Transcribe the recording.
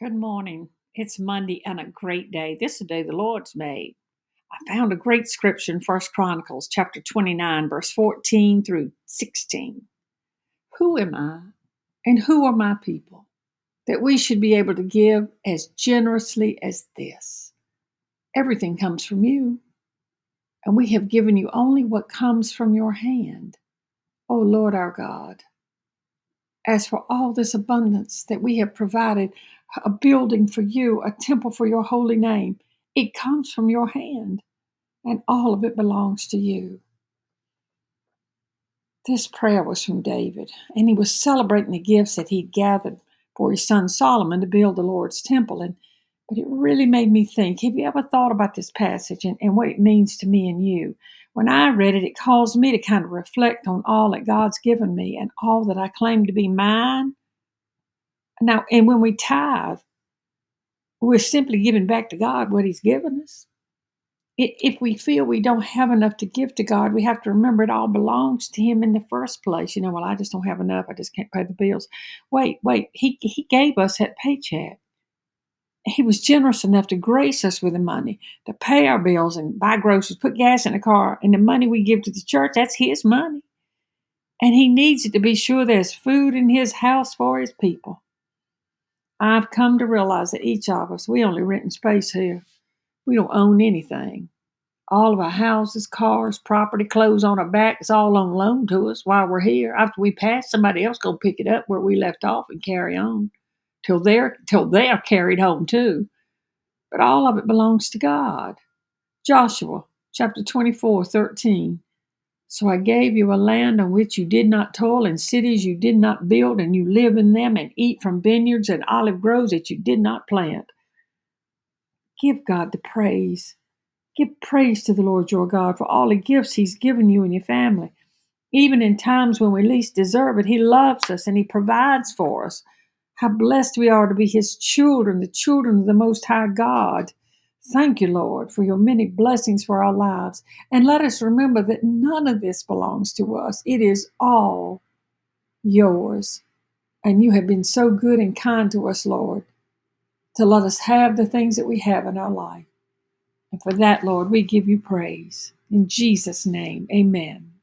Good morning. It's Monday and a great day. This is the day the Lord's made. I found a great scripture in First Chronicles chapter 29, verse 14 through 16. Who am I and who are my people that we should be able to give as generously as this? Everything comes from you, and we have given you only what comes from your hand. O Lord our God. As for all this abundance that we have provided, a building for you, a temple for your holy name. It comes from your hand, and all of it belongs to you. This prayer was from David, and he was celebrating the gifts that he'd gathered for his son Solomon to build the Lord's temple. And but it really made me think. Have you ever thought about this passage and, and what it means to me and you? When I read it, it caused me to kind of reflect on all that God's given me and all that I claim to be mine now, and when we tithe, we're simply giving back to God what He's given us. If we feel we don't have enough to give to God, we have to remember it all belongs to Him in the first place. You know, well, I just don't have enough. I just can't pay the bills. Wait, wait. He, he gave us that paycheck. He was generous enough to grace us with the money to pay our bills and buy groceries, put gas in the car, and the money we give to the church, that's His money. And He needs it to be sure there's food in His house for His people. I've come to realize that each of us, we only rent in space here. We don't own anything. All of our houses, cars, property, clothes on our back is all on loan to us while we're here. After we pass, somebody else gonna pick it up where we left off and carry on till they're till they're carried home too. But all of it belongs to God. Joshua chapter 24, 13. So I gave you a land on which you did not toil, and cities you did not build, and you live in them and eat from vineyards and olive groves that you did not plant. Give God the praise. Give praise to the Lord your God for all the gifts He's given you and your family. Even in times when we least deserve it, He loves us and He provides for us. How blessed we are to be His children, the children of the Most High God. Thank you, Lord, for your many blessings for our lives. And let us remember that none of this belongs to us, it is all yours. And you have been so good and kind to us, Lord, to let us have the things that we have in our life. And for that, Lord, we give you praise. In Jesus' name, amen.